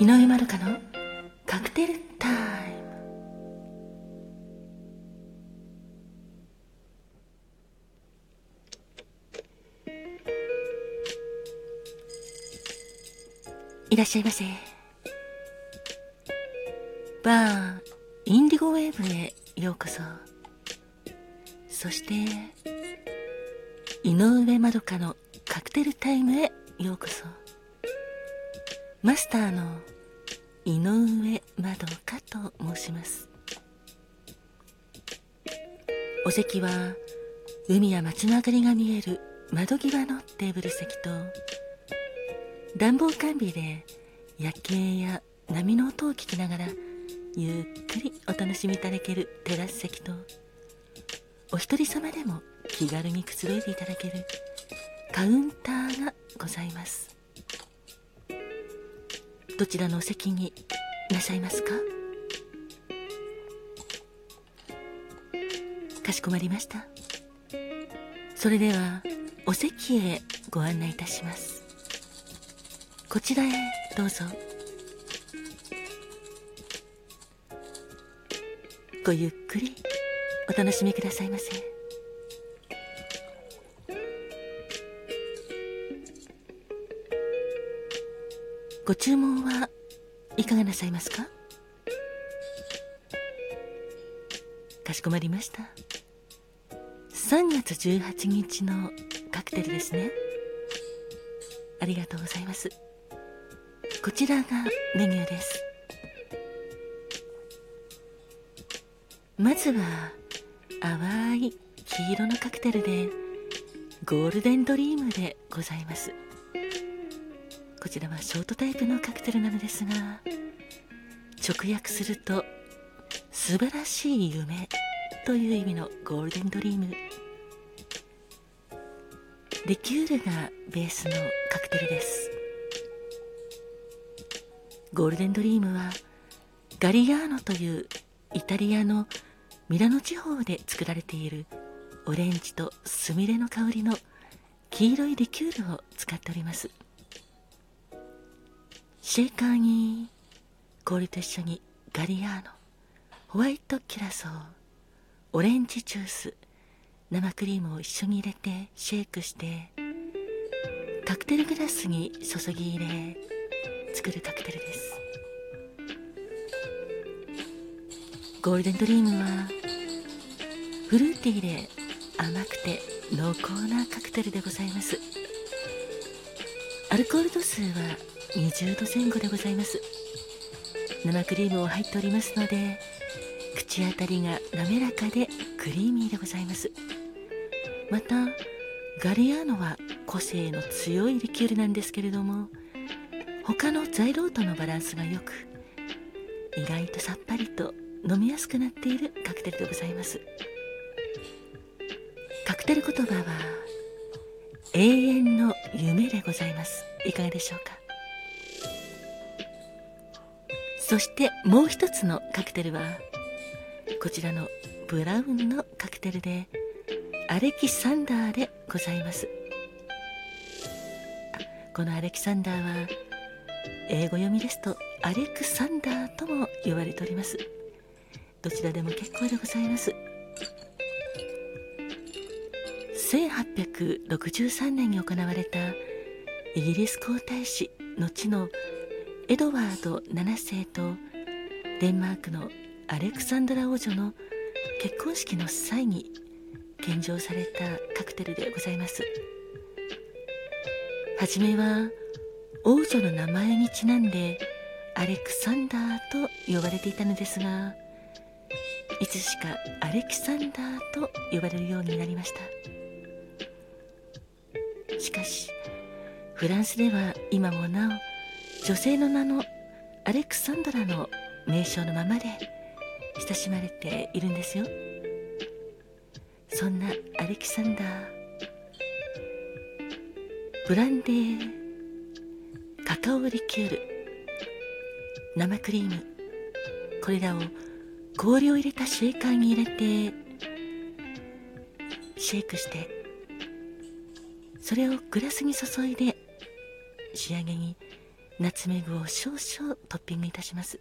井上まどかのカクテルタイム。いらっしゃいませ。バーインディゴウェーブへようこそ。そして井上まどかのカクテルタイムへようこそ。マスターの井上まどかと申します。お席は海や街の明かりが見える窓際のテーブル席と暖房完備で夜景や波の音を聞きながらゆっくりお楽しみいただけるテラス席とお一人様でも気軽にくつろいでいただけるカウンターがございます。どちらのお席にいらっしゃいますか？かしこまりました。それではお席へご案内いたします。こちらへどうぞ。ごゆっくりお楽しみくださいませ。ご注文はいかがなさいますか？かしこまりました。3月18日のカクテルですね。ありがとうございます。こちらがメニューです。まずは淡い黄色のカクテルでゴールデンドリームでございます。こちらはショートタイプのカクテルなのですが直訳すると素晴らしい夢という意味のゴールデンドリーム。リキュールがベースのカクテルです。ゴールデンドリームはガリアーノというイタリアのミラノ地方で作られているオレンジとスミレの香りの黄色いリキュールを使っております。シェーカーに氷と一緒にガリアーノホワイトキュラソーオレンジジュース生クリームを一緒に入れてシェイクしてカクテルグラスに注ぎ入れ作るカクテルです。ゴールデンドリームはフルーティーで甘くて濃厚なカクテルでございます。アルコール度数は20度前後でございます。生クリームも入っておりますので口当たりが滑らかでクリーミーでございます。またガリアーノは個性の強いリキュールなんですけれども他の材料とのバランスが良く意外とさっぱりと飲みやすくなっているカクテルでございます。カクテル言葉は永遠の夢でございます。いかがでしょうか？そしてもう一つのカクテルはこちらのブラウンのカクテルでアレキサンダーでございます。このアレキサンダーは英語読みですとアレクサンダーとも言われております。どちらでも結構でございます。1863年に行われたイギリス皇太子後のエドワード7世とデンマークのアレクサンドラ王女の結婚式の際に献上されたカクテルでございます。はじめは王女の名前にちなんでアレクサンダーと呼ばれていたのですがいつしかアレキサンダーと呼ばれるようになりました。しかしフランスでは今もなお女性の名のアレクサンドラの名称のままで親しまれているんですよ。そんなアレキサンダーブランデーカカオリキュール生クリームこれらを氷を入れたシェーカーに入れてシェイクしてそれをグラスに注いで仕上げにナツメグを少々トッピングいたします。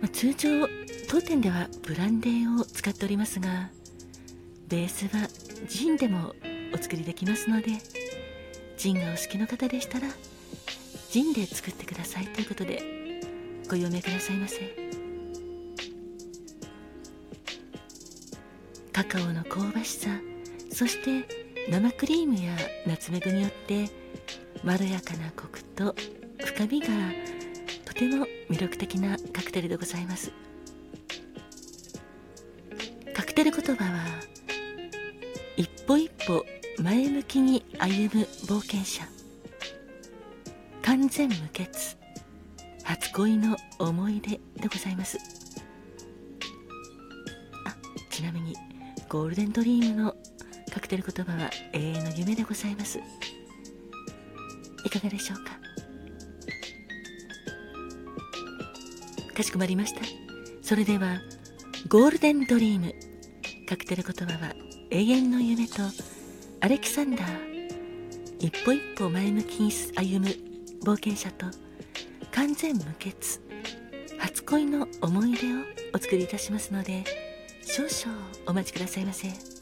まあ通常当店ではブランデーを使っておりますがベースはジンでもお作りできますのでジンがお好きの方でしたらジンで作ってくださいということでご用命くださいませ。カカオの香ばしさそして生クリームやナツメグによってまろやかなコクと深みがとても魅力的なカクテルでございます。カクテル言葉は一歩一歩前向きに歩む冒険者。完全無欠。初恋の思い出でございます。あちなみにゴールデンドリームのカクテル言葉は永遠の夢でございます。いかがでしょうか？かしこまりました。それではゴールデンドリーム。カクテル言葉は永遠の夢とアレキサンダー一歩一歩前向きに歩む冒険者と完全無欠初恋の思い出をお作りいたしますので少々お待ちくださいませ。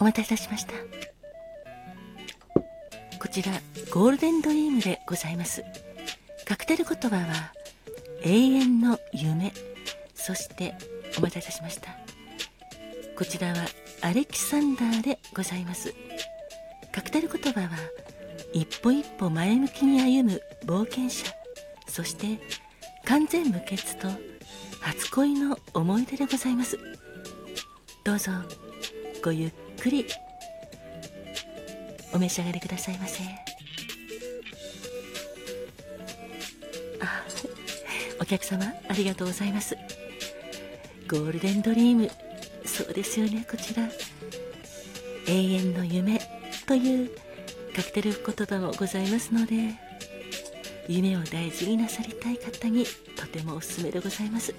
お待たせいたしました。こちらゴールデンドリームでございます。カクテル言葉は永遠の夢。そしてお待たせいたしました。こちらはアレキサンダーでございます。カクテル言葉は一歩一歩前向きに歩む冒険者。そして完全無欠と初恋の思い出でございます。どうぞごゆっくり。お召し上がりくださいませ。あお客様ありがとうございます。ゴールデンドリーム。そうですよねこちら。永遠の夢というカクテル言葉もございますので夢を大事になさりたい方にとてもおすすめでございます。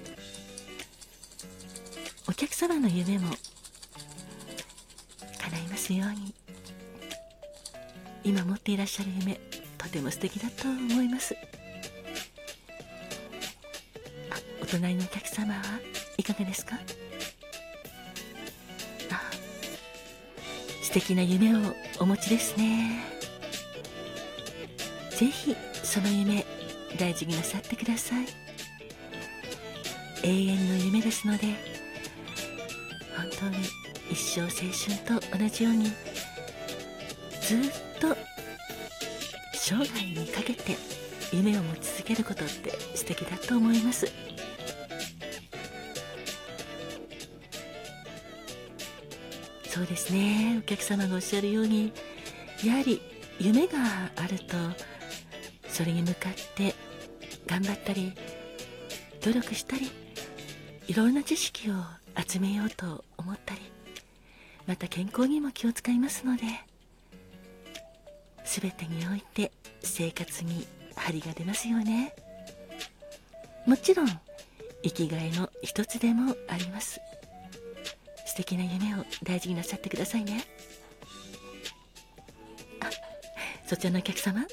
お客様の夢もように今持っていらっしゃる夢とても素敵だと思います。あお隣のお客様はいかがですか？あ素敵な夢をお持ちですね。ぜひその夢大事になさってください。永遠の夢ですので本当に一生青春と同じようにずっと生涯にかけて夢を持ち続けることって素敵だと思います。そうですね。お客様がおっしゃるようにやはり夢があるとそれに向かって頑張ったり努力したりいろんな知識を集めようと思ったりまた健康にも気を使いますので。全てにおいて生活に張りが出ますよね。もちろん生きがいの一つでもあります。素敵な夢を大事になさってくださいね。あそちらのお客様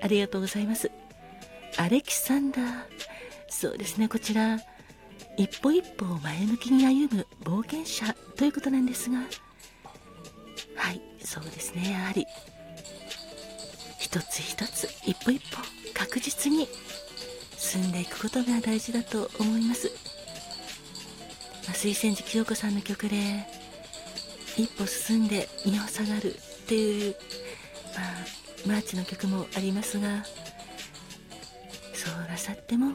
ありがとうございます。アレキサンダー。そうですねこちら一歩一歩を前向きに歩む冒険者ということなんですがはいそうですねやはり。一つ一つ一歩一歩確実に進んでいくことが大事だと思います、まあ、水仙寺清子さんの曲で一歩進んで身を下がるっていう、まあ、マーチの曲もありますがそうなさっても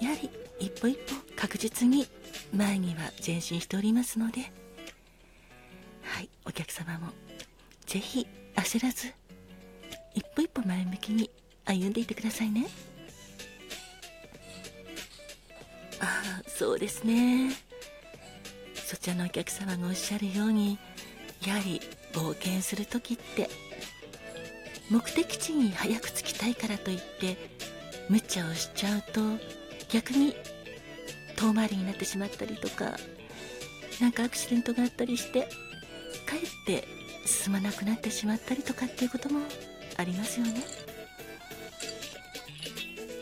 やはり一歩一歩確実に前には前進しておりますのではいお客様もぜひ焦らず一歩一歩前向きに歩んでいてくださいね。ああそうですね。そちらのお客様がおっしゃるようにやはり冒険する時って目的地に早く着きたいからといって無茶をしちゃうと逆に遠回りになってしまったりとかなんかアクシデントがあったりしてかえって進まなくなってしまったりとかっていうこともありますよね、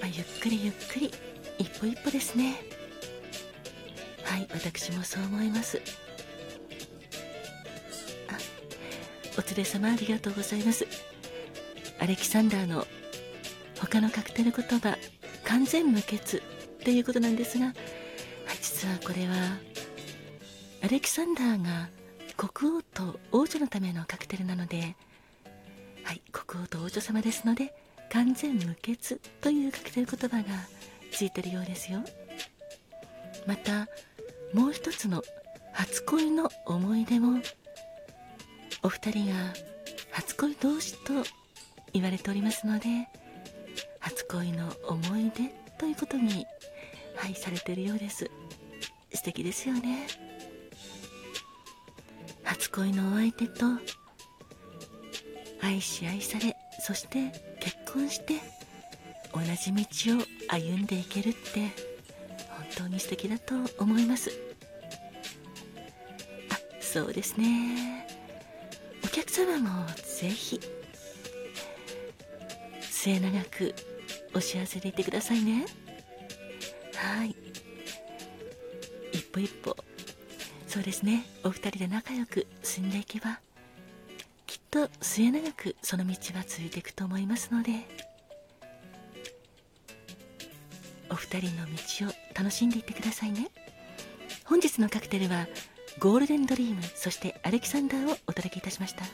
まあ、ゆっくりゆっくり一歩一歩ですね。はい私もそう思います。あお連れ様ありがとうございます。アレキサンダーの他のカクテル言葉完全無欠ということなんですが、はい、実はこれはアレキサンダーが国王と王女のためのカクテルなのではい国王と王女様ですので完全無欠というカクテル言葉がついてるようですよ。またもう一つの初恋の思い出もお二人が初恋同士と言われておりますので初恋の思い出ということにはいされてるようです。素敵ですよね。初恋のお相手と愛し愛されそして結婚して同じ道を歩んでいけるって本当に素敵だと思います。あそうですね。お客様もぜひ末永くお幸せでいてくださいね。はい。一歩一歩そうですね。お二人で仲良く進んでいけばきっと末永くその道は続いていくと思いますのでお二人の道を楽しんでいってくださいね。本日のカクテルはゴールデンドリームそしてアレキサンダーをお届けいたしました。